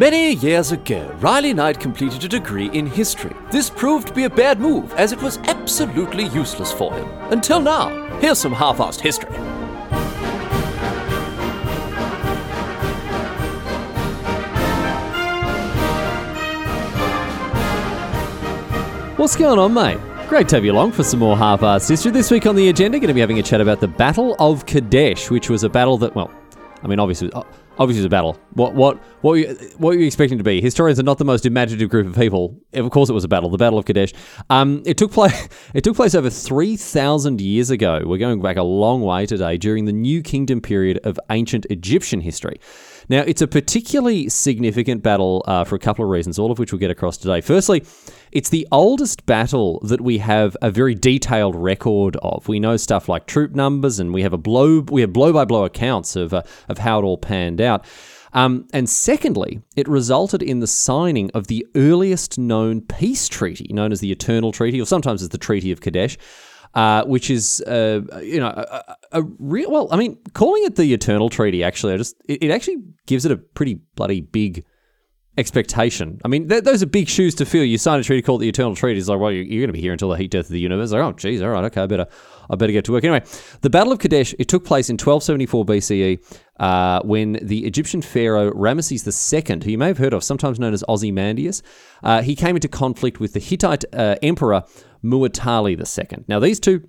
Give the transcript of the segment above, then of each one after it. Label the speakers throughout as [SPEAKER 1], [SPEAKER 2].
[SPEAKER 1] Many years ago, Riley Knight completed a degree in history. This proved to be a bad move, as it was absolutely useless for him. Until now. Here's some half assed history.
[SPEAKER 2] What's going on, mate? Great to have you along for some more half-assed history. This week on the agenda, going to be having a chat about the Battle of Kadesh, which was a battle that, well, I mean, obviously, uh, obviously, it was a battle. What, what, what, were you, what were you expecting to be? Historians are not the most imaginative group of people. Of course, it was a battle. The Battle of Kadesh. Um, it took place. It took place over three thousand years ago. We're going back a long way today, during the New Kingdom period of ancient Egyptian history. Now, it's a particularly significant battle uh, for a couple of reasons, all of which we'll get across today. Firstly, it's the oldest battle that we have a very detailed record of. We know stuff like troop numbers, and we have a blow we have blow by blow accounts of uh, of how it all panned out. Um, and secondly, it resulted in the signing of the earliest known peace treaty, known as the Eternal Treaty, or sometimes as the Treaty of Kadesh. Uh, which is, uh, you know, a, a, real. Well, I mean, calling it the Eternal Treaty actually, I just it, it actually gives it a pretty bloody big expectation. I mean, th- those are big shoes to fill. You sign a treaty called the Eternal Treaty. It's like, well, you're, going to be here until the heat death of the universe. Like, oh, geez, all right, okay, I better, I better get to work. Anyway, the Battle of Kadesh it took place in 1274 BCE. Uh, when the Egyptian pharaoh Ramesses II, who you may have heard of, sometimes known as Ozymandias, uh, he came into conflict with the Hittite uh, emperor Muwatalli II. Now, these two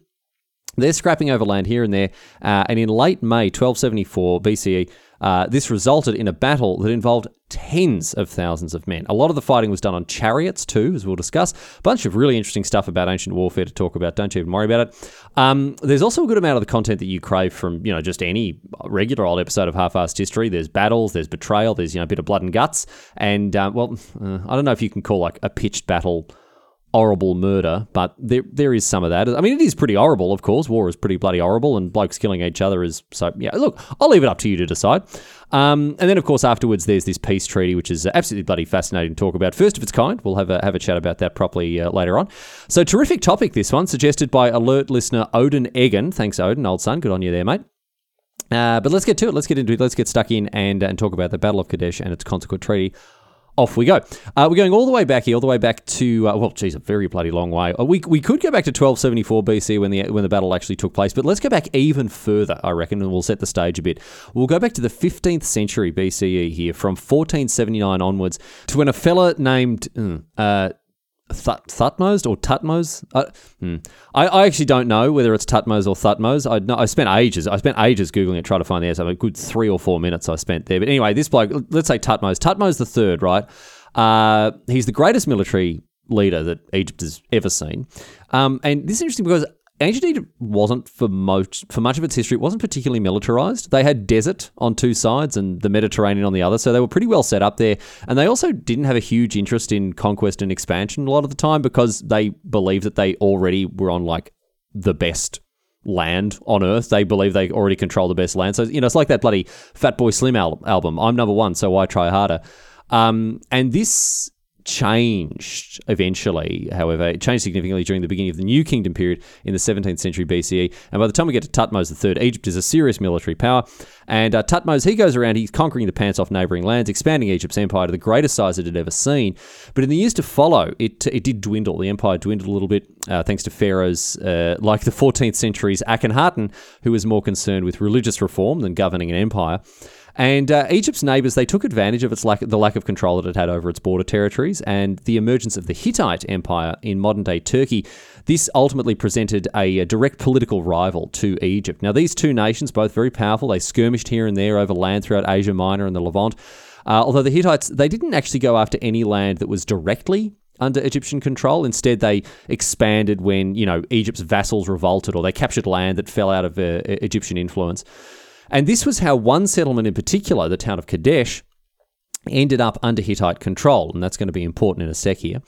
[SPEAKER 2] they're scrapping over land here and there, uh, and in late May 1274 BCE, uh, this resulted in a battle that involved tens of thousands of men. A lot of the fighting was done on chariots too, as we'll discuss. A bunch of really interesting stuff about ancient warfare to talk about. Don't you even worry about it. Um, there's also a good amount of the content that you crave from you know just any regular old episode of Half-Assed History. There's battles, there's betrayal, there's you know a bit of blood and guts, and uh, well, uh, I don't know if you can call like a pitched battle horrible murder, but there there is some of that. I mean, it is pretty horrible, of course. War is pretty bloody horrible, and blokes killing each other is so. Yeah, look, I'll leave it up to you to decide. Um, and then, of course, afterwards, there's this peace treaty, which is absolutely bloody fascinating to talk about. First of its kind. We'll have a have a chat about that properly uh, later on. So, terrific topic this one, suggested by alert listener Odin Egan. Thanks, Odin, old son. Good on you there, mate. Uh, but let's get to it. Let's get into it. Let's get stuck in and and talk about the Battle of Kadesh and its consequent treaty off we go. Uh, we're going all the way back here, all the way back to uh, well, geez, a very bloody long way. Uh, we, we could go back to 1274 BC when the when the battle actually took place, but let's go back even further, I reckon, and we'll set the stage a bit. We'll go back to the 15th century BCE here, from 1479 onwards, to when a fella named mm, uh, Thut- Thutmose or Tutmose. Uh, hmm. I, I, actually don't know whether it's Tutmose or Thutmose. I, I spent ages. I spent ages googling it, trying to find the answer. A good three or four minutes I spent there. But anyway, this bloke. Let's say Tutmose. Tutmose the third, right? Uh, he's the greatest military leader that Egypt has ever seen. Um, and this is interesting because ancient Egypt wasn't for most for much of its history. It wasn't particularly militarized. They had desert on two sides and the Mediterranean on the other, so they were pretty well set up there. And they also didn't have a huge interest in conquest and expansion a lot of the time because they believed that they already were on like the best land on earth. They believe they already control the best land. So you know, it's like that bloody Fatboy Slim al- album. I'm number one, so why try harder? Um, and this changed eventually, however. It changed significantly during the beginning of the New Kingdom period in the 17th century BCE. And by the time we get to Tutmose III, Egypt is a serious military power. And uh, he goes around, he's conquering the pants off neighbouring lands, expanding Egypt's empire to the greatest size it had ever seen. But in the years to follow, it, it did dwindle. The empire dwindled a little bit uh, thanks to pharaohs uh, like the 14th century's Akhenaten, who was more concerned with religious reform than governing an empire. And uh, Egypt's neighbours, they took advantage of its lack, the lack of control that it had over its border territories and the emergence of the Hittite Empire in modern day Turkey. This ultimately presented a, a, direct political rival to Egypt. Now, these two nations, both very powerful, they skirmished here and there over land throughout Asia Minor and the Levant. Uh, although the Hittites, they didn't actually go after any land that was directly under Egyptian control. Instead, they expanded when you know Egypt's vassals revolted or they captured land that fell out of uh, Egyptian influence. And this was how one settlement in particular, the town of Kadesh, ended up under Hittite control. And that's going to be important in a sec here.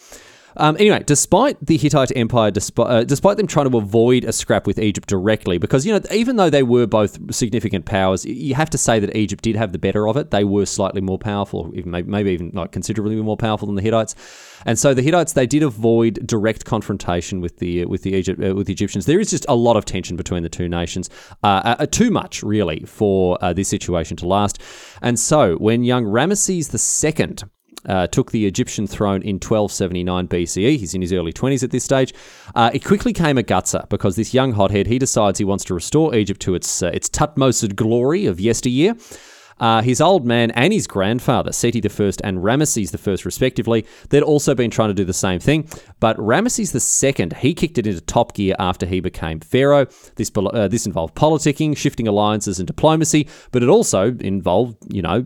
[SPEAKER 2] Um, anyway, despite the Hittite Empire, despite, uh, despite them trying to avoid a scrap with Egypt directly, because, you know, even though they were both significant powers, you have to say that Egypt did have the better of it. They were slightly more powerful, even maybe, even like considerably more powerful than the Hittites. And so the Hittites they did avoid direct confrontation with the with the Egypt uh, with the Egyptians. There is just a lot of tension between the two nations, uh, uh, too much really for uh, this situation to last. And so when young Ramesses II uh, took the Egyptian throne in 1279 BCE. He's in his early 20s at this stage. Uh, it quickly came a gutser because this young hothead he decides he wants to restore Egypt to its uh, its tutmost glory of yesteryear. Uh, his old man and his grandfather, Seti I and Ramesses I, respectively, they'd also been trying to do the same thing. But Ramesses II, he kicked it into top gear after he became pharaoh. This uh, this involved politicking, shifting alliances, and diplomacy, but it also involved, you know,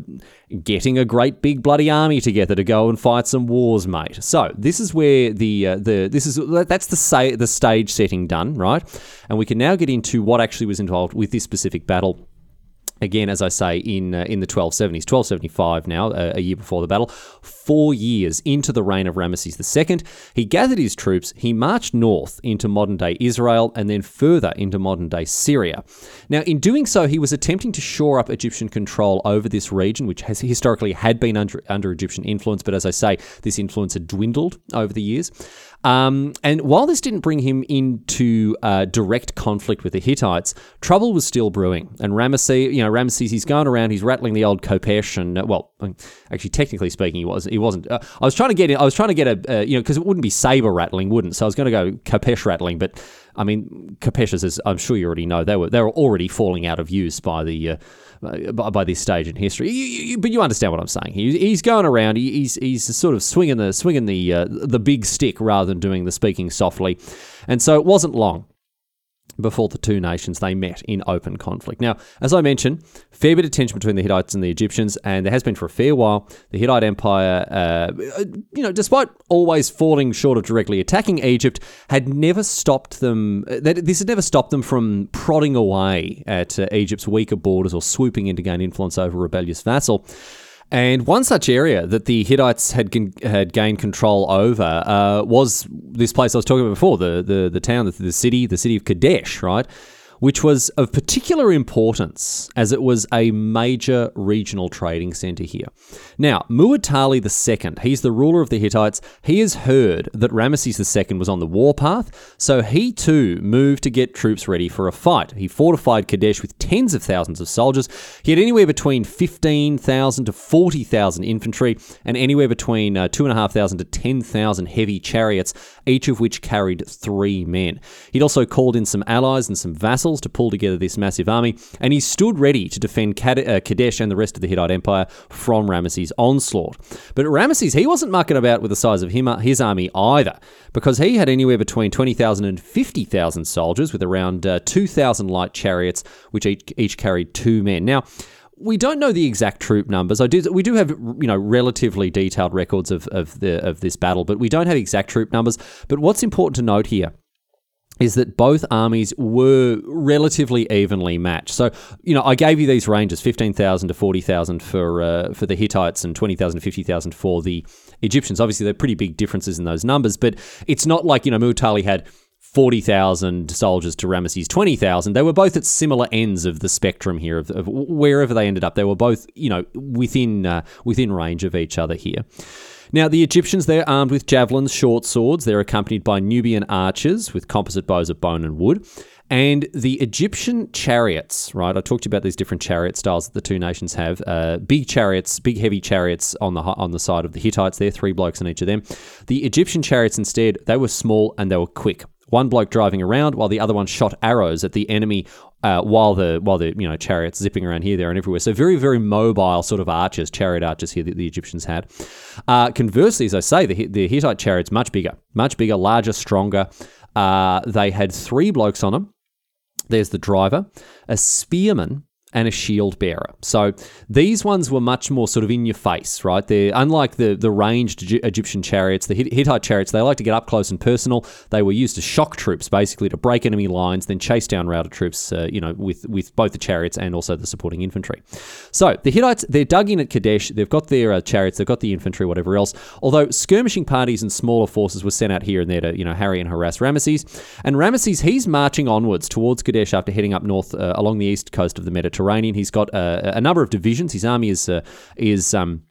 [SPEAKER 2] getting a great big bloody army together to go and fight some wars, mate. So this is where the uh, the this is that's the say the stage setting done, right? And we can now get into what actually was involved with this specific battle again, as I say, in uh, in the 1270s, 1275 now, uh, a year before the battle, four years into the reign of Ramesses II, he gathered his troops, he marched north into modern day Israel, and then further into modern day Syria. Now, in doing so, he was attempting to shore up Egyptian control over this region, which has historically had been under, under Egyptian influence, but as I say, this influence had dwindled over the years. Um, and while this didn't bring him into uh, direct conflict with the Hittites, trouble was still brewing. And Ramesses, you know, Ramesses, he's going around, he's rattling the old khopesh, and uh, well, um, actually, technically speaking, he was he wasn't. Uh, I was trying to get, I was trying to get a, uh, you know, because it wouldn't be saber rattling, wouldn't? So I was going to go khopesh rattling, but I mean, khopeshs, as I'm sure you already know, they were they were already falling out of use by the uh, by, by, this stage in history. You, you, but you understand what I'm saying. He, he's going around. He, he's he's sort of swinging the swinging the uh, the big stick rather than doing the speaking softly. And so it wasn't long before the two nations they met in open conflict. Now, as I mentioned, fair bit of tension between the Hittites and the Egyptians, and there has been for a fair while. The Hittite Empire, uh, you know, despite always falling short of directly attacking Egypt, had never stopped them. This had never stopped them from prodding away at uh, Egypt's weaker borders or swooping in to gain influence over a rebellious vassal. And one such area that the Hittites had had gained control over uh, was this place I was talking about before, the the the town, the, the city, the city of Kadesh, right? Which was of particular importance as it was a major regional trading centre here. Now, Muwatalli II, he's the ruler of the Hittites, he has heard that Ramesses II was on the warpath, so he too moved to get troops ready for a fight. He fortified Kadesh with tens of thousands of soldiers. He had anywhere between 15,000 to 40,000 infantry and anywhere between uh, 2,500 to 10,000 heavy chariots, each of which carried three men. He'd also called in some allies and some vassals to pull together this massive army, and he stood ready to defend uh, Kadesh and the rest of the Hittite Empire from Ramesses' onslaught. But Ramesses, he wasn't mucking about with the size of him, uh, his army either, because he had anywhere between 20,000 and 50,000 soldiers with around uh, 2,000 light chariots, which each, each carried two men. Now, we don't know the exact troop numbers. I do. We do have, you know, relatively detailed records of, of the of this battle, but we don't have exact troop numbers. But what's important to note here is that both armies were relatively evenly matched. So, you know, I gave you these ranges 15,000 to 40,000 for uh, for the Hittites and 20,000 to 50,000 for the Egyptians. Obviously, there are pretty big differences in those numbers, but it's not like, you know, Muwatalli had 40,000 soldiers to Ramesses 20,000. They were both at similar ends of the spectrum here of, of wherever they ended up. They were both, you know, within uh, within range of each other here. Now, the Egyptians, they're armed with javelins, short swords. They're accompanied by Nubian archers with composite bows of bone and wood. And the Egyptian chariots, right? I talked about these different chariot styles that the two nations have. Uh, big chariots, big heavy chariots on the on the side of the Hittites. There, three blokes on each of them. The Egyptian chariots instead, they were small and they were quick one bloke driving around while the other one shot arrows at the enemy uh, while the while the you know chariots zipping around here, there, and everywhere. So very very mobile sort of archers, chariot archers here that the Egyptians had. Uh, conversely, as I say, the the Hittite chariots much bigger, much bigger, larger, stronger. Uh, they had three blokes on them. There's the driver, a spearman, and a shield bearer. So these ones were much more sort of in your face, right? They're unlike the the ranged Egyptian chariots, the Hittite chariots. They like to get up close and personal. They were used to shock troops, basically to break enemy lines, then chase down routed troops. Uh, you know, with with both the chariots and also the supporting infantry. So the Hittites, they're dug in at Kadesh. They've got their uh, chariots, they've got the infantry, whatever else. Although skirmishing parties and smaller forces were sent out here and there to you know harry and harass Ramesses. And Ramesses, he's marching onwards towards Kadesh after heading up north uh, along the east coast of the Mediterranean. He's got uh, a number of divisions. His army is uh, is um,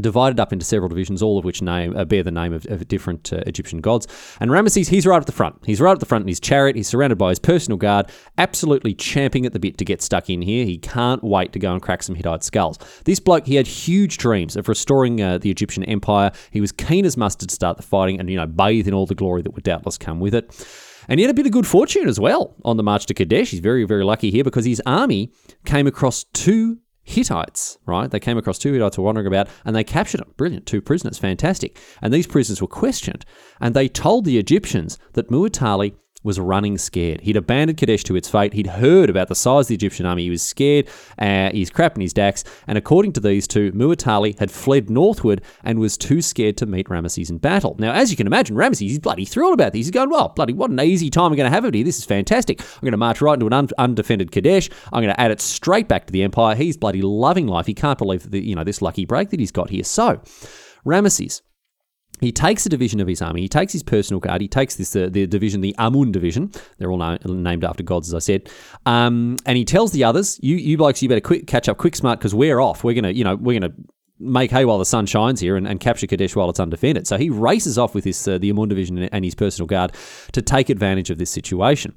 [SPEAKER 2] divided up into several divisions, all of which name uh, bear the name of, of different uh, Egyptian gods. And Ramesses, he's right at the front. He's right at the front in his chariot. He's surrounded by his personal guard, absolutely champing at the bit to get stuck in here. He can't wait to go and crack some Hittite skulls. This bloke, he had huge dreams of restoring uh, the Egyptian empire. He was keen as mustard to start the fighting and you know bathe in all the glory that would doubtless come with it. And he had a bit of good fortune as well on the march to Kadesh. He's very, very lucky here because his army came across two Hittites, right? They came across two Hittites were wandering about and they captured them. Brilliant. Two prisoners. Fantastic. And these prisoners were questioned and they told the Egyptians that Muwatalli was running scared. He'd abandoned Kadesh to its fate. He'd heard about the size of the Egyptian army. He was scared. Uh, he's crapping his dacks. And according to these two, Muwatalli had fled northward and was too scared to meet Ramesses in battle. Now, as you can imagine, Ramesses is bloody thrilled about this. He's going, well, bloody, what an easy time I'm going to have it here. This is fantastic. I'm going to march right into an un- undefended Kadesh. I'm going to add it straight back to the empire. He's bloody loving life. He can't believe the, you know this lucky break that he's got here. So, Ramesses he takes a division of his army. He takes his personal guard. He takes this uh, the division, the Amun division. They're all na- named after gods, as I said. Um, and he tells the others, "You, you blokes, you better quick catch up, quick smart, because we're off. We're gonna, you know, we're gonna." Make hay while the sun shines here and, and capture Kadesh while it's undefended. So he races off with his uh, the Amun division and his personal guard to take advantage of this situation.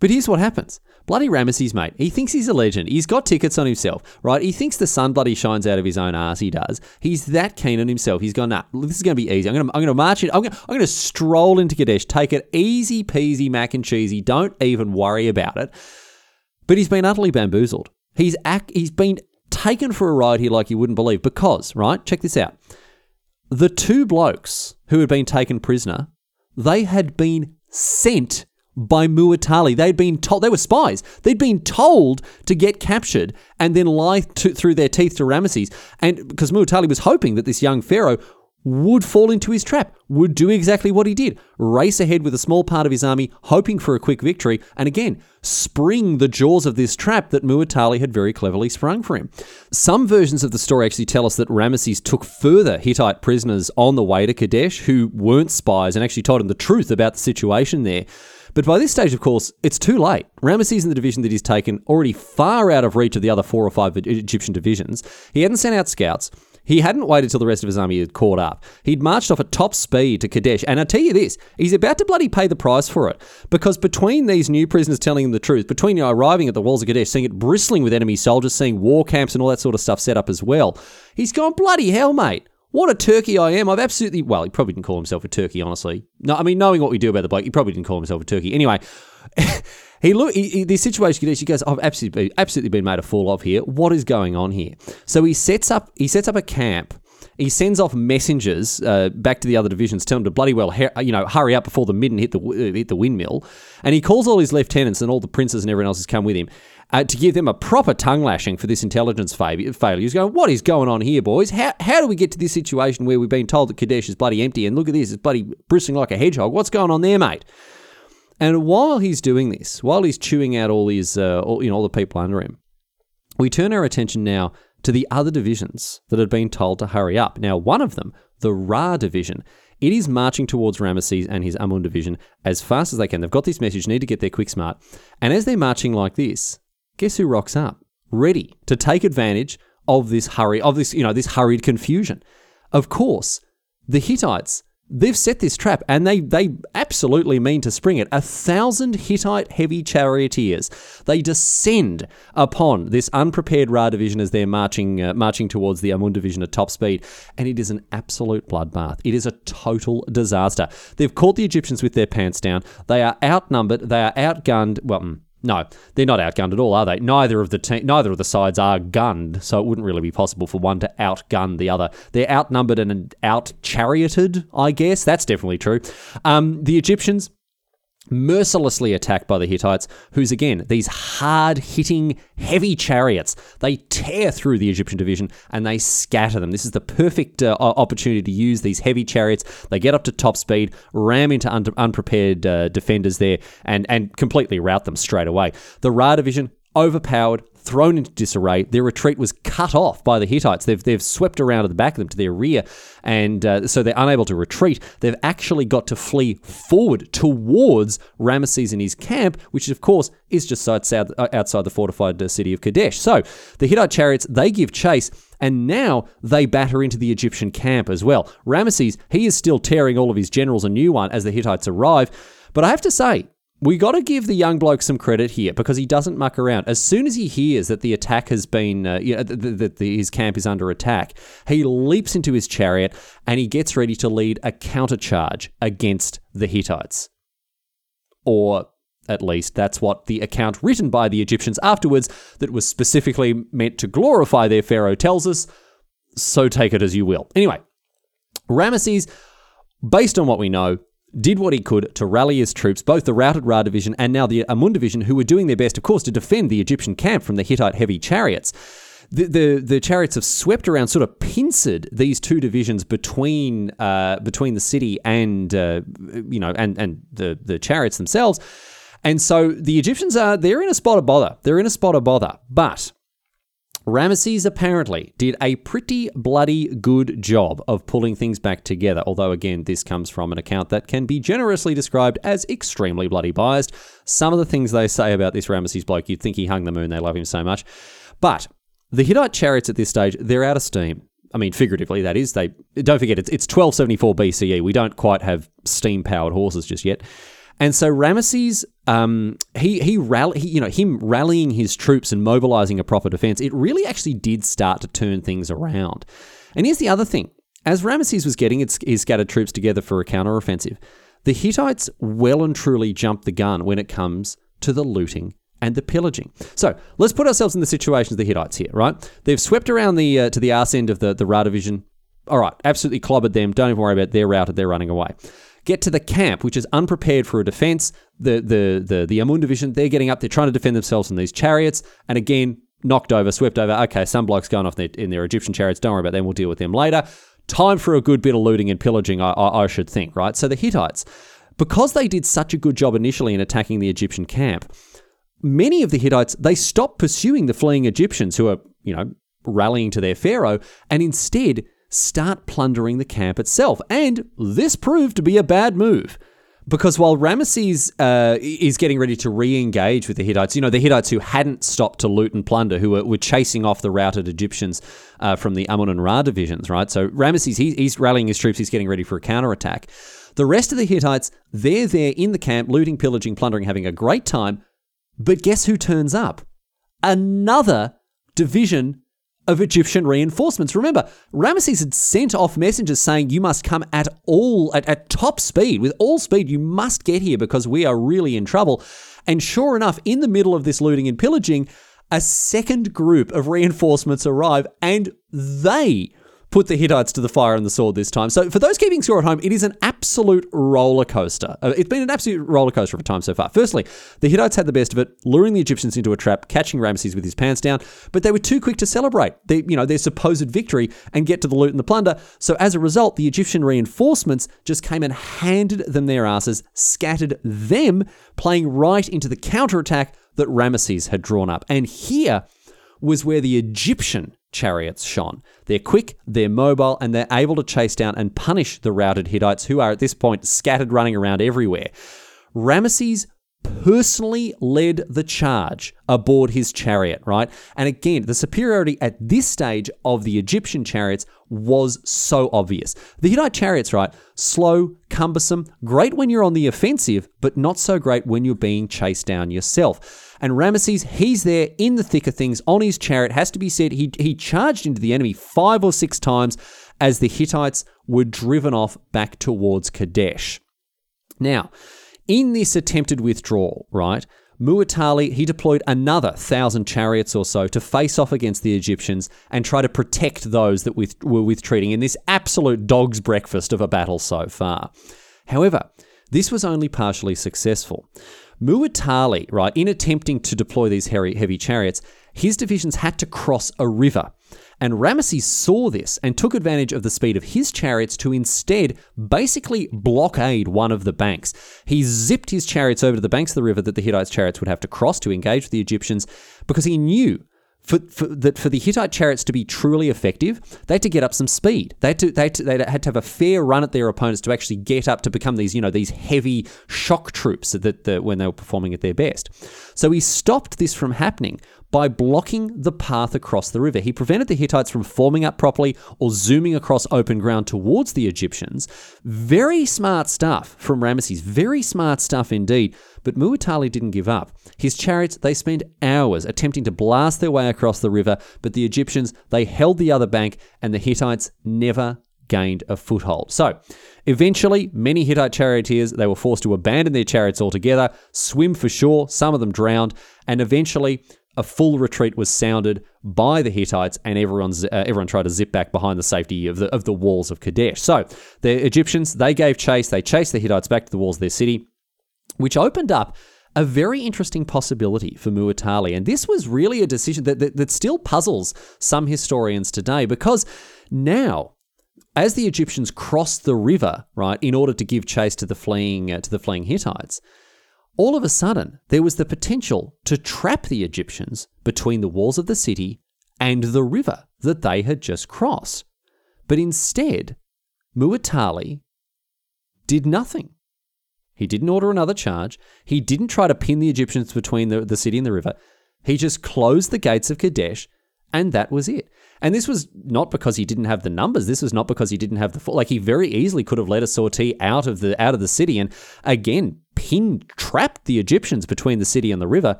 [SPEAKER 2] But here's what happens. Bloody Ramesses, mate. He thinks he's a legend. He's got tickets on himself, right? He thinks the sun bloody shines out of his own ass. He does. He's that keen on himself. He's gone, nah, this is going to be easy. I'm going to, I'm going to march it. I'm going, to, I'm going to stroll into Kadesh, take it easy peasy, mac and cheesy. Don't even worry about it. But he's been utterly bamboozled. He's act, he's been taken for a ride here like you wouldn't believe because, right? Check this out. The two blokes who had been taken prisoner, they had been sent by Muwatalli. They'd been told, they were spies. They'd been told to get captured and then lie to, through their teeth to Ramesses. And because Muwatalli was hoping that this young pharaoh would fall into his trap, would do exactly what he did race ahead with a small part of his army, hoping for a quick victory, and again, spring the jaws of this trap that Muwatalli had very cleverly sprung for him. Some versions of the story actually tell us that Ramesses took further Hittite prisoners on the way to Kadesh who weren't spies and actually told him the truth about the situation there. But by this stage, of course, it's too late. Ramesses in the division that he's taken, already far out of reach of the other four or five Egyptian divisions. He hadn't sent out scouts. He hadn't waited till the rest of his army had caught up. He'd marched off at top speed to Kadesh, and I tell you this, he's about to bloody pay the price for it. Because between these new prisoners telling him the truth, between you know, arriving at the walls of Kadesh, seeing it bristling with enemy soldiers, seeing war camps and all that sort of stuff set up as well, he's gone, bloody hell, mate. What a turkey I am. I've absolutely, well, he probably didn't call himself a turkey, honestly. No, I mean, knowing what we do about the bloke, he probably didn't call himself a turkey. Anyway, he look, he, he, this situation, he goes, I've absolutely, absolutely been made a fool of here. What is going on here? So he sets up, he sets up a camp. He sends off messengers uh, back to the other divisions, telling them to bloody well, you know, hurry up before the midden hit the uh, hit the windmill. And he calls all his lieutenants and all the princes and everyone else has come with him uh, to give them a proper tongue lashing for this intelligence failure. He's going, what is going on here, boys? How, how do we get to this situation where we've been told that Kadesh is bloody empty and look at this, it's bloody bristling like a hedgehog? What's going on there, mate? And while he's doing this, while he's chewing out all his, uh, all, you know, all the people under him, we turn our attention now to the other divisions that had been told to hurry up. Now, one of them, the Ra division, it is marching towards Ramesses and his Amun division as fast as they can. They've got this message, need to get there quick smart. And as they're marching like this, guess who rocks up? Ready to take advantage of this hurry, of this, you know, this hurried confusion. Of course, the Hittites they've set this trap and they they absolutely mean to spring it. A thousand Hittite heavy charioteers they descend upon this unprepared Ra division as they're marching uh, marching towards the Amun division at top speed, and it is an absolute bloodbath. It is a total disaster. They've caught the Egyptians with their pants down. They are outnumbered. They are outgunned. Well. No, they're not outgunned at all, are they? Neither of the te- neither of the sides are gunned, so it wouldn't really be possible for one to outgun the other. They're outnumbered and out charioted, I guess. That's definitely true. Um, the Egyptians, mercilessly attacked by the Hittites, whose again, these hard hitting, heavy chariots, they tear through the Egyptian division and they scatter them. This is the perfect uh, opportunity to use these heavy chariots. They get up to top speed, ram into un- unprepared uh, defenders there, and, and completely rout them straight away. The Ra division, overpowered, thrown into disarray. Their retreat was cut off by the Hittites. They've, they've swept around at the back of them to their rear, and uh, so they're unable to retreat. They've actually got to flee forward towards Ramesses and his camp, which of course is just outside, uh, outside the fortified uh, city of Kadesh. So the Hittite chariots, they give chase. And now they batter into the Egyptian camp as well. Ramesses, he is still tearing all of his generals a new one as the Hittites arrive. But I have to say, we got to give the young bloke some credit here because he doesn't muck around. As soon as he hears that the attack has been, uh, you know, that his camp is under attack, he leaps into his chariot and he gets ready to lead a countercharge against the Hittites. Or at least that's what the account written by the Egyptians afterwards, that was specifically meant to glorify their pharaoh, tells us. So take it as you will. Anyway, Ramesses, based on what we know, did what he could to rally his troops, both the routed Ra division and now the Amun division, who were doing their best, of course, to defend the Egyptian camp from the Hittite heavy chariots. The, the, the chariots have swept around, sort of pincered these two divisions between uh, between the city and uh, you know and and the the chariots themselves, and so the Egyptians are they're in a spot of bother. They're in a spot of bother, but Ramesses apparently did a pretty bloody good job of pulling things back together, although again, this comes from an account that can be generously described as extremely bloody biased. Some of the things they say about this Ramesses bloke, you'd think he hung the moon, they love him so much. But the Hittite chariots at this stage, they're out of steam. I mean, figuratively, that is. They don't forget it's, it's 1274 BCE. We don't quite have steam powered horses just yet. And so Ramesses, um, he he, rally, he you know him rallying his troops and mobilizing a proper defense. It really actually did start to turn things around. And here's the other thing: as Ramesses was getting his, scattered troops together for a counteroffensive, the Hittites well and truly jumped the gun when it comes to the looting and the pillaging. So let's put ourselves in the situation of the Hittites here, right? They've swept around the uh, to the arse end of the the Ra division. All right, absolutely clobbered them. Don't even worry about it. They're routed. They're running away get to the camp, which is unprepared for a defense. The the the the Amun division, they're getting up, they're trying to defend themselves in these chariots, and again, knocked over, swept over. Okay, some blokes going off in their Egyptian chariots. Don't worry about them. We'll deal with them later. Time for a good bit of looting and pillaging, I, I, I should think, right? So the Hittites, because they did such a good job initially in attacking the Egyptian camp, many of the Hittites they stopped pursuing the fleeing Egyptians who are, you know, rallying to their pharaoh, and instead start plundering the camp itself. And this proved to be a bad move. Because while Ramesses uh, is getting ready to re engage with the Hittites, you know, the Hittites who hadn't stopped to loot and plunder, who were, were chasing off the routed Egyptians uh, from the Amun and Ra divisions, right? So Ramesses, he, he's rallying his troops, he's getting ready for a counterattack. The rest of the Hittites, they're there in the camp, looting, pillaging, plundering, having a great time. But guess who turns up? Another division of Egyptian reinforcements. Remember, Ramesses had sent off messengers saying you must come at all at, at top speed, with all speed, you must get here because we are really in trouble. And sure enough, in the middle of this looting and pillaging, a second group of reinforcements arrive and they put the Hittites to the fire and the sword this time. So for those keeping score at home, it is an absolute roller coaster. Uh, it's been an absolute roller coaster of time so far. Firstly, the Hittites had the best of it, luring the Egyptians into a trap, catching Ramesses with his pants down, but they were too quick to celebrate they, you know, their supposed victory and get to the loot and the plunder. So as a result, the Egyptian reinforcements just came and handed them their asses, scattered them, playing right into the counterattack that Ramesses had drawn up. And here was where the Egyptian chariots shone. They're quick, they're mobile, and they're able to chase down and punish the routed Hittites who are at this point scattered running around everywhere. Ramesses personally led the charge aboard his chariot, right? And again, the superiority at this stage of the Egyptian chariots was so obvious. The Hittite chariots, right? Slow, cumbersome, great when you're on the offensive, but not so great when you're being chased down yourself. And Ramesses, he's there in the thick of things on his chariot. Has to be said, he, he charged into the enemy five or six times as the Hittites were driven off back towards Kadesh. Now, in this attempted withdrawal, right, Muwatalli, he deployed another thousand chariots or so to face off against the Egyptians and try to protect those that with, were retreating in this absolute dog's breakfast of a battle so far. However, this was only partially successful. Muwatalli, right, in attempting to deploy these heavy, heavy chariots, his divisions had to cross a river. And Ramesses saw this and took advantage of the speed of his chariots to instead basically blockade one of the banks. He zipped his chariots over to the banks of the river that the Hittites' chariots would have to cross to engage with the Egyptians because he knew for, for, that for the Hittite chariots to be truly effective, they had to get up some speed. They had to, they had to, they had to have a fair run at their opponents to actually get up to become these, you know, these heavy shock troops that, that when they were performing at their best. So he stopped this from happening by blocking the path across the river. He prevented the Hittites from forming up properly or zooming across open ground towards the Egyptians. Very smart stuff from Ramesses. Very smart stuff indeed. But Muwatalli didn't give up. His chariots, they spent hours attempting to blast their way across the river, but the Egyptians, they held the other bank, and the Hittites never gained a foothold. So, eventually, many Hittite charioteers, they were forced to abandon their chariots altogether, swim for shore, some of them drowned, and eventually a full retreat was sounded by the Hittites, and everyone's, uh, everyone tried to zip back behind the safety of the of the walls of Kadesh. So the Egyptians they gave chase, they chased the Hittites back to the walls of their city, which opened up a very interesting possibility for Muwatalli. And this was really a decision that, that, that still puzzles some historians today because now as the Egyptians crossed the river, right, in order to give chase to the fleeing uh, to the fleeing Hittites, all of a sudden there was the potential to trap the Egyptians between the walls of the city and the river that they had just crossed. But instead, Muwatalli did nothing. He didn't order another charge. He didn't try to pin the Egyptians between the, the city and the river. He just closed the gates of Kadesh, and that was it. And this was not because he didn't have the numbers. This was not because he didn't have the like he very easily could have led a sortie out of the out of the city and again pin trapped the Egyptians between the city and the river,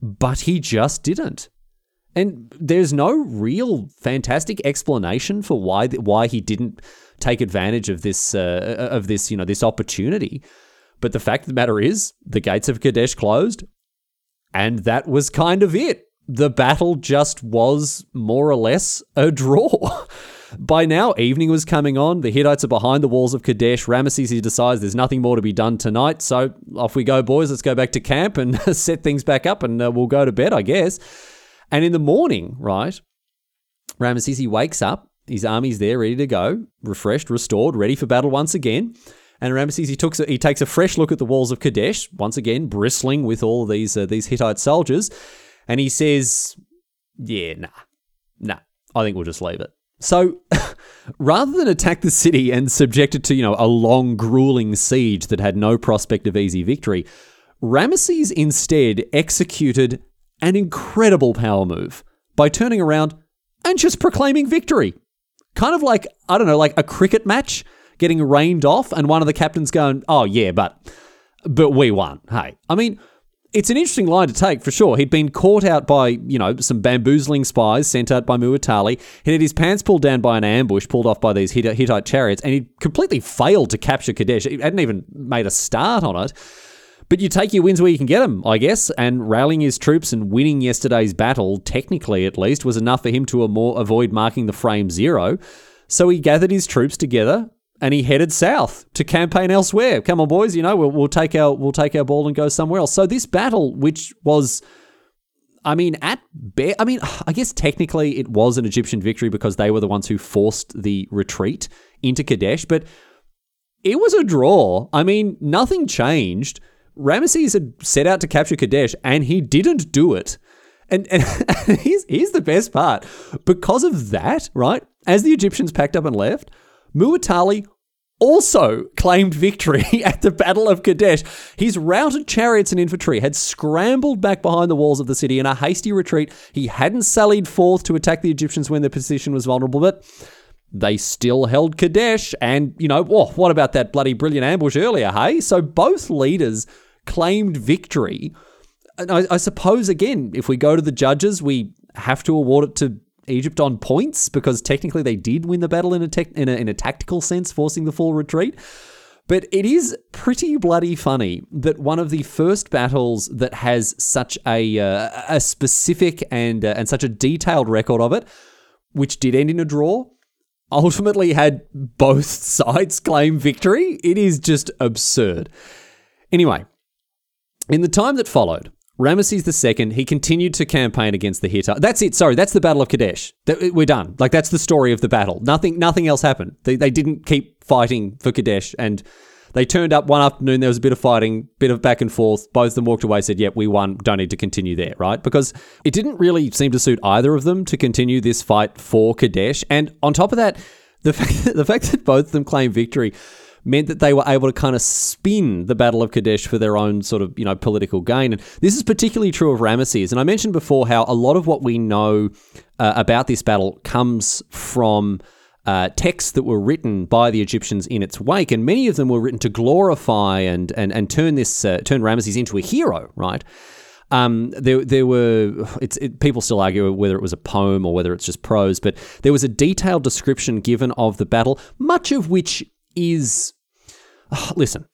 [SPEAKER 2] but he just didn't. And there's no real fantastic explanation for why why he didn't take advantage of this uh, of this you know this opportunity. But the fact of the matter is, the gates of Kadesh closed, and that was kind of it. The battle just was more or less a draw. By now, evening was coming on. The Hittites are behind the walls of Kadesh. Ramesses he decides there's nothing more to be done tonight. So off we go, boys. Let's go back to camp and set things back up and uh, we'll go to bed, I guess. And in the morning, right, Ramesses he wakes up. His army's there, ready to go, refreshed, restored, ready for battle once again. And Ramesses he takes a, he takes a fresh look at the walls of Kadesh, once again bristling with all these uh, these Hittite soldiers, and he says, "Yeah, nah, nah. I think we'll just leave it." So, rather than attack the city and subject it to you know a long, grueling siege that had no prospect of easy victory, Ramesses instead executed an incredible power move by turning around and just proclaiming victory. Kind of like, I don't know, like a cricket match getting rained off and one of the captains going, "Oh yeah, but but we won." Hey, I mean, it's an interesting line to take for sure. He'd been caught out by, you know, some bamboozling spies sent out by Muwatalli. He had his pants pulled down by an ambush pulled off by these Hittite chariots, and he completely failed to capture Kadesh. He hadn't even made a start on it. But you take your wins where you can get them, I guess, and rallying his troops and winning yesterday's battle, technically at least, was enough for him to avoid marking the frame zero. So he gathered his troops together and he headed south to campaign elsewhere. Come on, boys, you know we'll, we'll take our we'll take our ball and go somewhere else. So this battle, which was, I mean, at be- I mean, I guess technically it was an Egyptian victory because they were the ones who forced the retreat into Kadesh, but it was a draw. I mean, nothing changed. Ramesses had set out to capture Kadesh, and he didn't do it. And, and here's, here's the best part. Because of that, right, as the Egyptians packed up and left, Muwatalli also claimed victory at the Battle of Kadesh. His routed chariots and infantry had scrambled back behind the walls of the city in a hasty retreat. He hadn't sallied forth to attack the Egyptians when their position was vulnerable, but they still held Kadesh. And, you know, what about that bloody brilliant ambush earlier, hey? So both leaders claimed victory. And I, I suppose, again, if we go to the judges, we have to award it to Egypt on points because technically they did win the battle in a, tech, in a, in a tactical sense, forcing the full retreat. But it is pretty bloody funny that one of the first battles that has such a uh, a specific and uh, and such a detailed record of it, which did end in a draw, ultimately had both sides claim victory. It is just absurd. Anyway, in the time that followed, Ramesses II, he continued to campaign against the Hittites. That's it. Sorry, that's the Battle of Kadesh. Uh, we're done. Like that's the story of the battle. Nothing, nothing else happened. They, they didn't keep fighting for Kadesh, and they turned up one afternoon. There was a bit of fighting, bit of back and forth. Both of them walked away, said, "Yep, we won. Don't need to continue there." Right? Because it didn't really seem to suit either of them to continue this fight for Kadesh. And on top of that, the fact that, the fact that both of them claimed victory meant that they were able to kind of spin the Battle of Kadesh for their own sort of, you know, political gain. And this is particularly true of Ramesses. And I mentioned before how a lot of what we know uh, about this battle comes from uh, texts that were written by the Egyptians in its wake, and many of them were written to glorify and and and turn this uh, turn Ramesses into a hero, right? Um, there, there were it's it, people still argue whether it was a poem or whether it's just prose, but there was a detailed description given of the battle, much of which is oh, listen,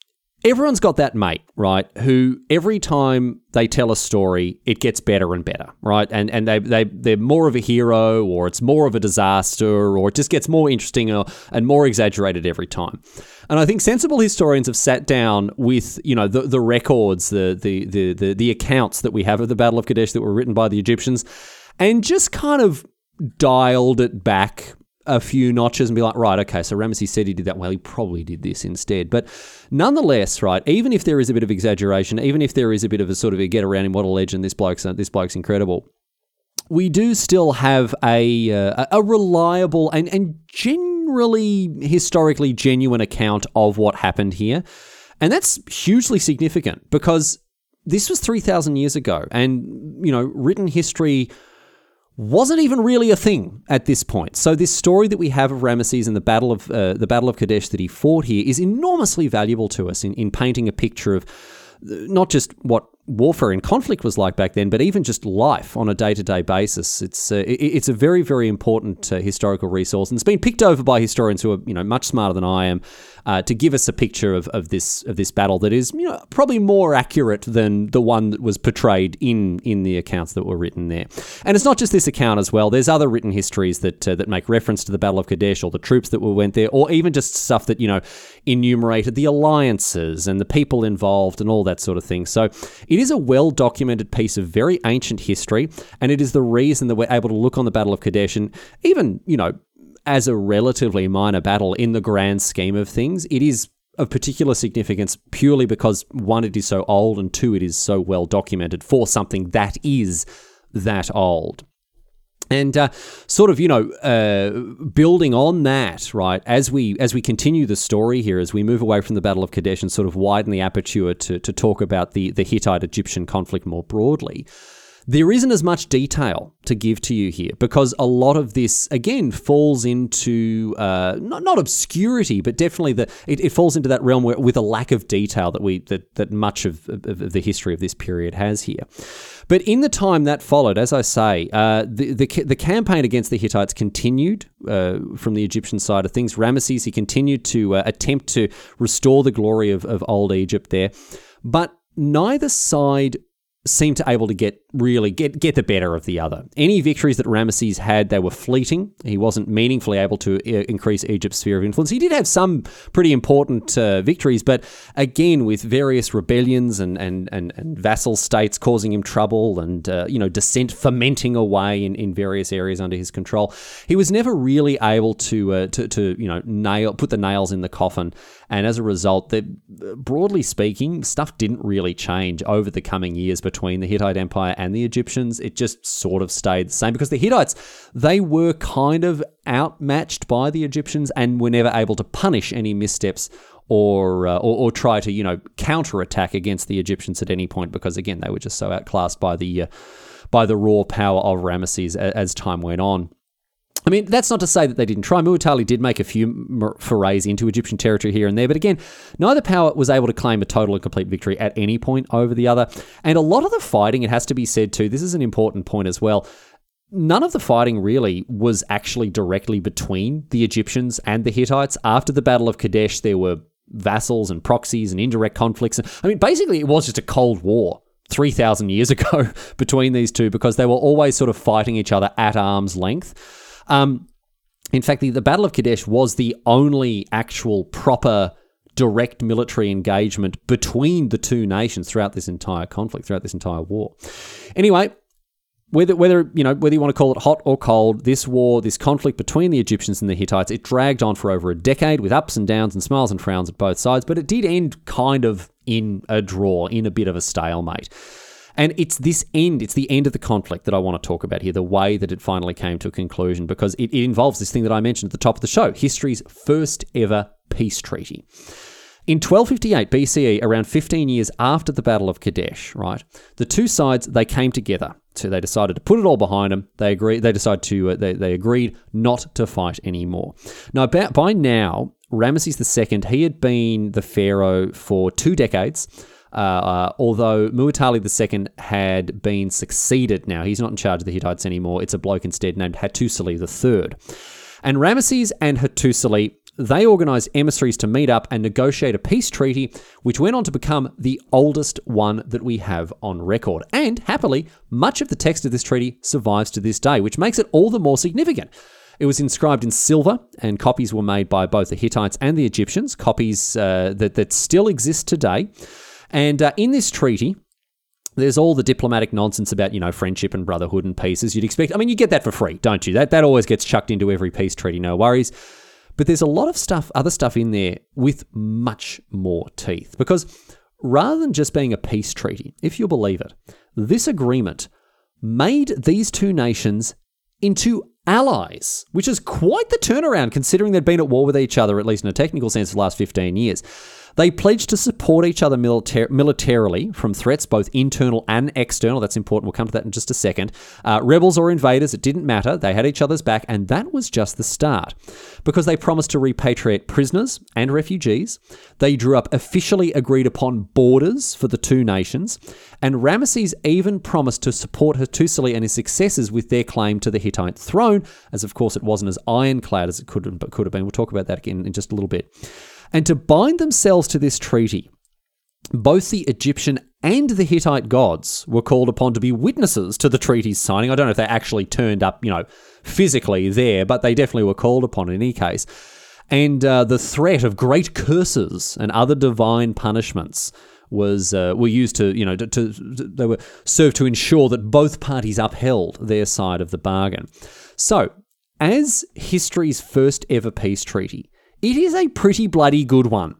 [SPEAKER 2] everyone's got that mate, right? Who every time they tell a story, it gets better and better, right? And and they they they're more of a hero, or it's more of a disaster, or it just gets more interesting and more exaggerated every time. And I think sensible historians have sat down with you know the the records, the the the the, the accounts that we have of the Battle of Kadesh that were written by the Egyptians, and just kind of dialed it back a few notches and be like, right, okay, so Ramesses said he did that. Well, he probably did this instead. But nonetheless, right, even if there is a bit of exaggeration, even if there is a bit of a sort of a get around him, what a legend, this bloke's, this bloke's incredible. We do still have a uh, a reliable and, and generally historically genuine account of what happened here. And that's hugely significant because this was 3,000 years ago. And, you know, written history wasn't even really a thing at this point. So this story that we have of Ramesses and the battle of uh, the battle of Kadesh that he fought here is enormously valuable to us in, in painting a picture of not just what warfare and conflict was like back then, but even just life on a day to day basis. It's uh, it's a very very important uh, historical resource, and it's been picked over by historians who are you know much smarter than I am uh, to give us a picture of, of this of this battle that is you know probably more accurate than the one that was portrayed in in the accounts that were written there. And it's not just this account as well. There's other written histories that uh, that make reference to the Battle of Kadesh or the troops that were went there, or even just stuff that you know enumerated the alliances and the people involved and all that sort of thing. So it is a well documented piece of very ancient history, and it is the reason that we're able to look on the Battle of Kadesh and even, you know, as a relatively minor battle in the grand scheme of things, it is of particular significance purely because one, it is so old, and two, it is so well documented for something that is that old. And uh, sort of, you know, uh, building on that, right? As we as we continue the story here, as we move away from the Battle of Kadesh and sort of widen the aperture to to talk about the the Hittite Egyptian conflict more broadly, there isn't as much detail to give to you here because a lot of this, again, falls into uh, not, not obscurity, but definitely the it, it, falls into that realm where, with a lack of detail that we that, that much of, of, of the history of this period has here. But in the time that followed, as I say, uh, the, the, the campaign against the Hittites continued uh, from the Egyptian side of things. Ramesses he continued to uh, attempt to restore the glory of, of old Egypt there, but neither side seemed to able to get really get get the better of the other. Any victories that Ramesses had, they were fleeting. He wasn't meaningfully able to uh, increase Egypt's sphere of influence. He did have some pretty important uh, victories, but again, with various rebellions and, and, and, and vassal states causing him trouble and uh, you know dissent fermenting away in, in various areas under his control, he was never really able to uh, to, to you know nail put the nails in the coffin. And as a result, that broadly speaking, stuff didn't really change over the coming years between the Hittite Empire and the Egyptians, it just sort of stayed the same because the Hittites, they were kind of outmatched by the Egyptians and were never able to punish any missteps or, uh, or, or try to you know counterattack against the Egyptians at any point because again they were just so outclassed by the uh, by the raw power of Ramesses as, as time went on. I mean, that's not to say that they didn't try. Muwatalli did make a few forays into Egyptian territory here and there, but again, neither power was able to claim a total and complete victory at any point over the other. And a lot of the fighting, it has to be said too, this is an important point as well. None of the fighting really was actually directly between the Egyptians and the Hittites. After the Battle of Kadesh, there were vassals and proxies and indirect conflicts. I mean, basically, it was just a Cold War 3,000 years ago between these two because they were always sort of fighting each other at arm's length. Um, In fact, the, the Battle of Kadesh was the only actual proper direct military engagement between the two nations throughout this entire conflict, throughout this entire war. Anyway, whether whether you know whether you want to call it hot or cold, this war, this conflict between the Egyptians and the Hittites, it dragged on for over a decade with ups and downs and smiles and frowns at both sides, but it did end kind of in a draw, in a bit of a stalemate. And it's this end, it's the end of the conflict that I want to talk about here, the way that it finally came to a conclusion, because it, it involves this thing that I mentioned at the top of the show history's first ever peace treaty. In 1258 BCE, around 15 years after the Battle of Kadesh, right, the two sides they came together. So they decided to put it all behind them. They agreed. They decided to. Uh, they, they agreed not to fight anymore. Now, about, by now, Ramesses II he had been the pharaoh for two decades. Uh, uh, although Muwatalli II had been succeeded now, he's not in charge of the Hittites anymore. It's a bloke instead named Hattusili III. And Ramesses and Hattusili they organised emissaries to meet up and negotiate a peace treaty, which went on to become the oldest one that we have on record. And happily, much of the text of this treaty survives to this day, which makes it all the more significant. It was inscribed in silver, and copies were made by both the Hittites and the Egyptians, copies uh, that, that still exist today. And uh, in this treaty, there's all the diplomatic nonsense about, you know, friendship and brotherhood and peace as you'd expect. I mean, you get that for free, don't you? That, that always gets chucked into every peace treaty, no worries. But there's a lot of stuff, other stuff in there with much more teeth. Because rather than just being a peace treaty, if you believe it, this agreement made these two nations into allies, which is quite the turnaround considering they'd been at war with each other, at least in a technical sense, for the last 15 years. They pledged to support each other militar- militarily from threats, both internal and external. That's important. We'll come to that in just a second. Uh, rebels or invaders, it didn't matter. They had each other's back, and that was just the start. Because they promised to repatriate prisoners and refugees, they drew up officially agreed upon borders for the two nations, and Ramesses even promised to support Hattusili and his successors with their claim to the Hittite throne, as of course it wasn't as ironclad as it could could have been. We'll talk about that again in just a little bit and to bind themselves to this treaty. Both the Egyptian and the Hittite gods were called upon to be witnesses to the treaty's signing. I don't know if they actually turned up, you know, physically there, but they definitely were called upon in any case. And uh, the threat of great curses and other divine punishments was uh, were used to you know to, to, they were served to ensure that both parties upheld their side of the bargain. So, as history's first ever peace treaty, it is a pretty bloody good one.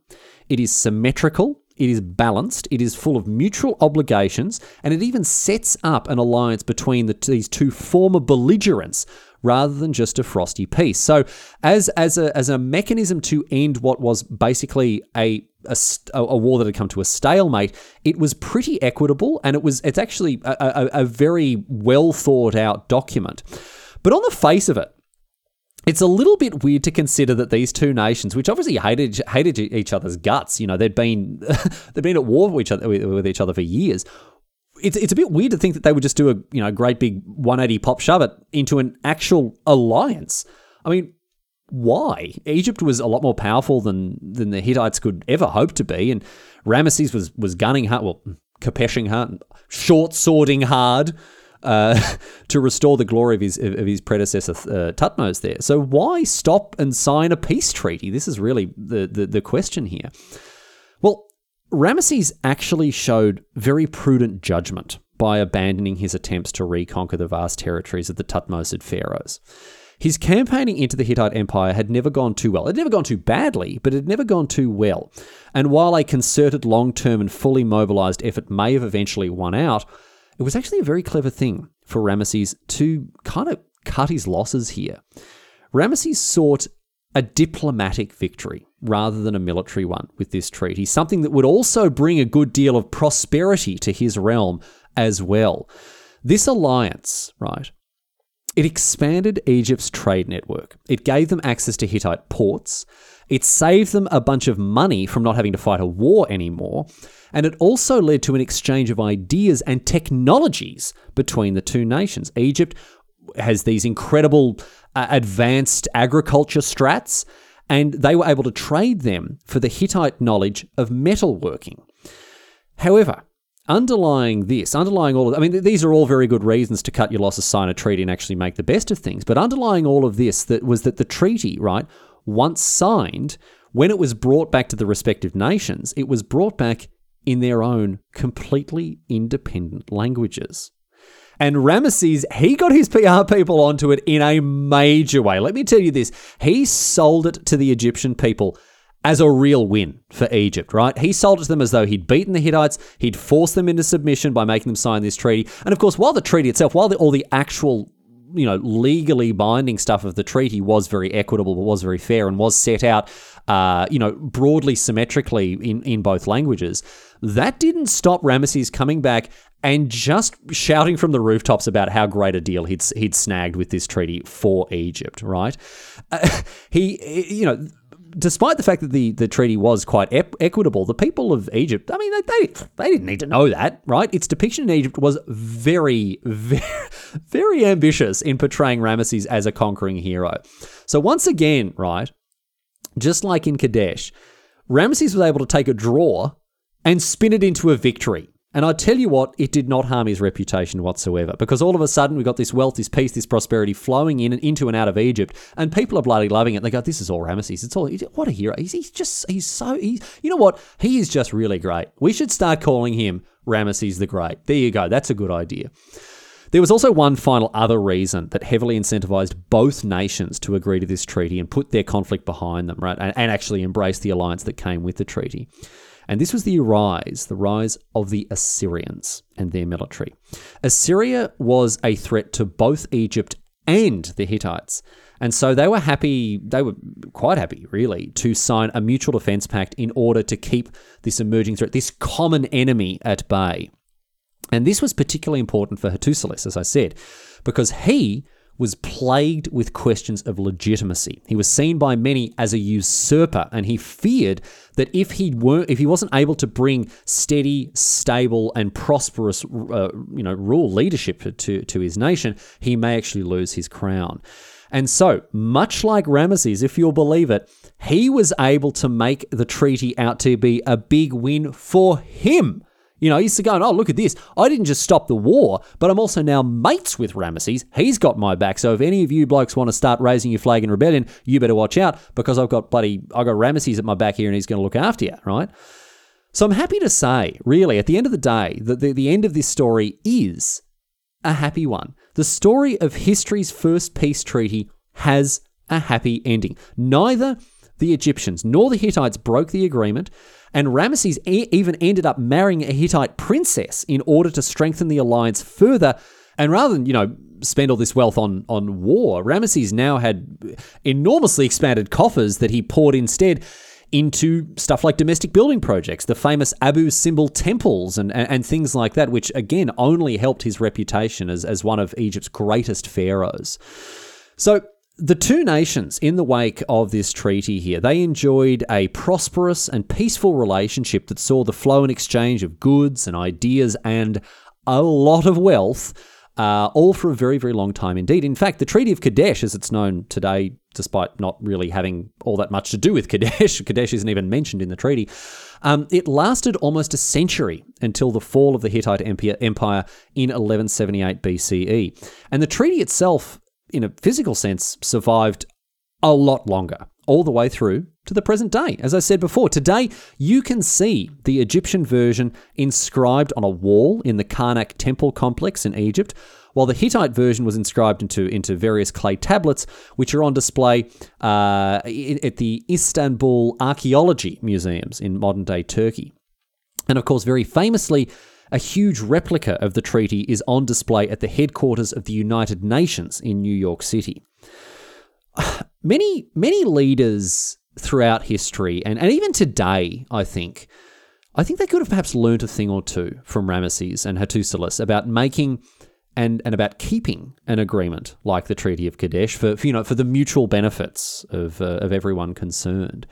[SPEAKER 2] It is symmetrical, it is balanced, it is full of mutual obligations, and it even sets up an alliance between the, these two former belligerents rather than just a frosty peace. So, as as a as a mechanism to end what was basically a a, a, war that had come to a stalemate, it was pretty equitable, and it was it's actually a, a, a very well thought out document. But on the face of it, it's a little bit weird to consider that these two nations, which obviously hated hated each other's guts, you know, they'd been they'd been at war with each other with each other for years. It's it's a bit weird to think that they would just do a you know great big 180 pop shove it into an actual alliance. I mean, why? Egypt was a lot more powerful than than the Hittites could ever hope to be, and Ramesses was was gunning hard, well, khopeshing hard, short swording hard uh, to restore the glory of his of his predecessor uh, Thutmose there. So why stop and sign a peace treaty? This is really the, the, the question here. Well, Ramesses actually showed very prudent judgment by abandoning his attempts to reconquer the vast territories of the Thutmosid pharaohs. His campaigning into the Hittite Empire had never gone too well. It had never gone too badly, but it had never gone too well. And while a concerted, long term, and fully mobilized effort may have eventually won out, it was actually a very clever thing for Ramesses to kind of cut his losses here. Ramesses sought a diplomatic victory rather than a military one with this treaty, something that would also bring a good deal of prosperity to his realm as well. This alliance, right, it expanded Egypt's trade network. It gave them access to Hittite ports. It saved them a bunch of money from not having to fight a war anymore. And it also led to an exchange of ideas and technologies between the two nations. Egypt has these incredible uh, advanced agriculture strats, and they were able to trade them for the Hittite knowledge of metalworking. However, underlying this, underlying all of, I mean, these are all very good reasons to cut your losses, sign a treaty, and actually make the best of things. But underlying all of this, that was that the treaty, right, once signed, when it was brought back to the respective nations, it was brought back in their own completely independent languages. And Ramesses, he got his PR people onto it in a major way. Let me tell you this he sold it to the Egyptian people as a real win for Egypt, right? He sold it to them as though he'd beaten the Hittites, he'd forced them into submission by making them sign this treaty. And of course, while the treaty itself, while the, all the actual you know, legally binding stuff of the treaty was very equitable, was very fair, and was set out, uh, you know, broadly symmetrically in, in both languages. That didn't stop Ramesses coming back and just shouting from the rooftops about how great a deal he'd he'd snagged with this treaty for Egypt. Right? Uh, he, you know. Despite the fact that the, the treaty was quite ep- equitable, the people of Egypt, I mean, they, they, they didn't need to know that, right? Its depiction in Egypt was very, very, very ambitious in portraying Ramesses as a conquering hero. So once again, right, just like in Kadesh, Ramesses was able to take a draw and spin it into a victory. And I tell you what, it did not harm his reputation whatsoever because all of a sudden we got this wealth, this peace, this prosperity flowing in and into and out of Egypt, and people are bloody loving it. They go, "This is all Ramesses. It's all what a hero. He's, he's just he's so he's you know what he is just really great. We should start calling him Ramesses the Great. There you go. That's a good idea." There was also one final other reason that heavily incentivized both nations to agree to this treaty and put their conflict behind them, right, and, and actually embrace the alliance that came with the treaty. And this was the rise, the rise of the Assyrians and their military. Assyria was a threat to both Egypt and the Hittites. And so they were happy, they were quite happy, really, to sign a mutual defense pact in order to keep this emerging threat, this common enemy at bay. And this was particularly important for Hattusilus, as I said, because he was plagued with questions of legitimacy. He was seen by many as a usurper, and he feared that if he were, if he wasn't able to bring steady, stable, and prosperous, uh, you know, rule leadership to to his nation, he may actually lose his crown. And so, much like Ramesses, if you'll believe it, he was able to make the treaty out to be a big win for him. You know, he's going, oh, look at this. I didn't just stop the war, but I'm also now mates with Ramesses. He's got my back. So if any of you blokes want to start raising your flag in rebellion, you better watch out because I've got bloody, I've got Ramesses at my back here and he's going to look after you, right? So I'm happy to say, really, at the end of the day, that the, the end of this story is a happy one. The story of history's first peace treaty has a happy ending. Neither the Egyptians nor the Hittites broke the agreement. And Ramesses e- even ended up marrying a Hittite princess in order to strengthen the alliance further. And rather than, you know, spend all this wealth on, on war, Ramesses now had enormously expanded coffers that he poured instead into stuff like domestic building projects, the famous Abu Simbel temples, and, and, and, things like that, which again only helped his reputation as, as one of Egypt's greatest pharaohs. So the two nations, in the wake of this treaty here, they enjoyed a prosperous and peaceful relationship that saw the flow and exchange of goods and ideas and a lot of wealth, uh, all for a very, very long time indeed. In fact, the Treaty of Kadesh, as it's known today, despite not really having all that much to do with Kadesh, Kadesh isn't even mentioned in the treaty, um, it lasted almost a century until the fall of the Hittite Empire in 1178 BCE. And the treaty itself in a physical sense, survived a lot longer, all the way through to the present day. As I said before, today you can see the Egyptian version inscribed on a wall in the Karnak temple complex in Egypt, while the Hittite version was inscribed into, into various clay tablets, which are on display uh, at the Istanbul Archaeology Museums in modern day Turkey. And of course, very famously, a huge replica of the treaty is on display at the headquarters of the United Nations in New York City. Many, many leaders throughout history, and, and even today, I think, I think they could have perhaps learned a thing or two from Ramesses and Hattusilus about making and, and about keeping an agreement like the Treaty of Kadesh for, for you know for the mutual benefits of uh, of everyone concerned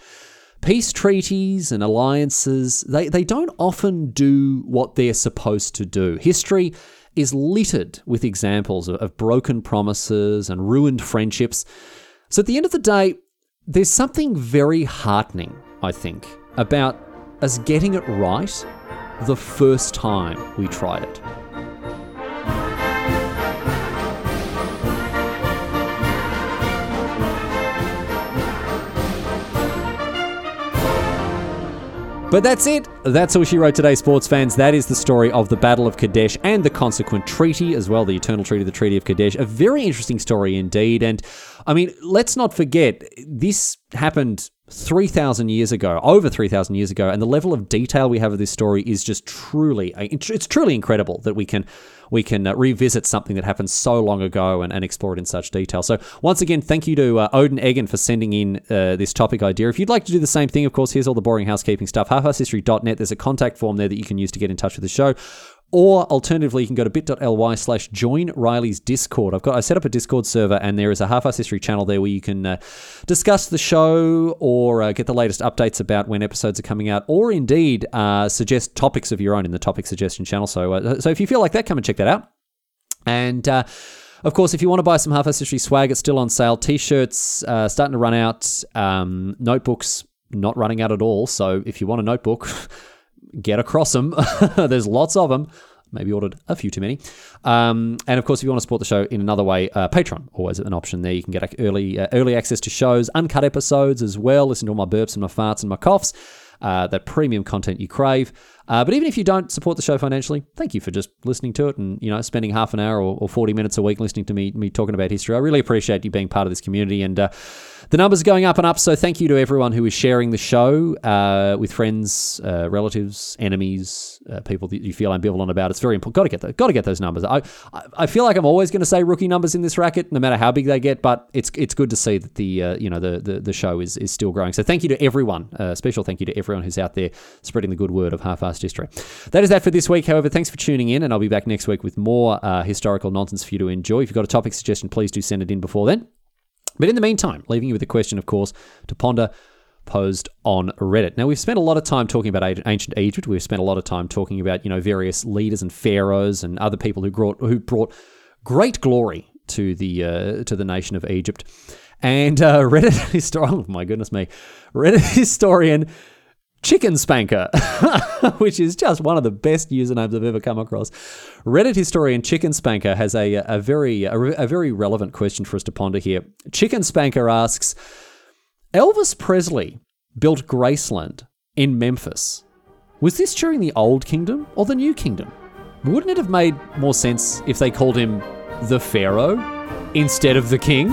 [SPEAKER 2] peace treaties and alliances, they, they don't often do what they're supposed to do. History is littered with examples of, of broken promises and ruined friendships. So at the end of the day, there's something very heartening, I think, about us getting it right the first time we tried it. But that's it. That's all she wrote today, sports fans. That is the story of the Battle of Kadesh and the consequent treaty as well, the Eternal Treaty, the Treaty of Kadesh. A very interesting story indeed. And I mean, let's not forget, this happened 3,000 years ago, over 3,000 years ago, and the level of detail we have of this story is just truly, it's truly incredible that we can we can uh, revisit something that happened so long ago and, and, explore it in such detail. So, once again, thank you to uh, Odin Egan for sending in uh, this topic idea. If you'd like to do the same thing, of course, here's all the boring housekeeping stuff. Halfarsedhistory.net. There's a contact form there that you can use to get in touch with the show. Or alternatively, you can go to bit.ly slash join Riley's Discord. I've got I set up a Discord server, and there is a half-ass history channel there where you can uh, discuss the show or uh, get the latest updates about when episodes are coming out, or indeed uh, suggest topics of your own in the topic suggestion channel. So, uh, so if you feel like that, come and check that out. And uh, of course, if you want to buy some half-ass history swag, it's still on sale. T-shirts uh, starting to run out. Um, notebooks not running out at all. So if you want a notebook. get across them. There's lots of them. Maybe ordered a few too many. Um, and of course, if you want to support the show in another way, uh, Patreon always an option there. You can get early uh, early access to shows, uncut episodes as well. Listen to all my burps and my farts and my coughs. Uh, that premium content you crave. Uh, but even if you don't support the show financially, thank you for just listening to it and you know spending half an hour or, or 40 minutes a week listening to me me talking about history. I really appreciate you being part of this community and uh, the numbers are going up and up. So thank you to everyone who is sharing the show uh, with friends, uh, relatives, enemies, uh, people that you feel ambivalent about. It's very important. Got to get the, got to get those numbers. I I feel like I'm always going to say rookie numbers in this racket, no matter how big they get. But it's it's good to see that the uh, you know the, the the show is is still growing. So thank you to everyone. Uh, special thank you to everyone who's out there spreading the good word of half-assed history. That is that for this week. However, thanks for tuning in, and I'll be back next week with more uh, historical nonsense for you to enjoy. If you've got a topic suggestion, please do send it in before then. But in the meantime, leaving you with a question, of course, to ponder posed on Reddit. Now we've spent a lot of time talking about ancient Egypt. We've spent a lot of time talking about you know various leaders and pharaohs and other people who brought who brought great glory to the uh, to the nation of Egypt. And uh, Reddit historian, oh my goodness me, Reddit historian Chicken Spanker, which is just one of the best usernames I've ever come across. Reddit historian Chicken Spanker has a, a very a, a very relevant question for us to ponder here. Chicken Spanker asks, Elvis Presley built Graceland in Memphis. Was this during the Old Kingdom or the New Kingdom? Wouldn't it have made more sense if they called him the Pharaoh instead of the King?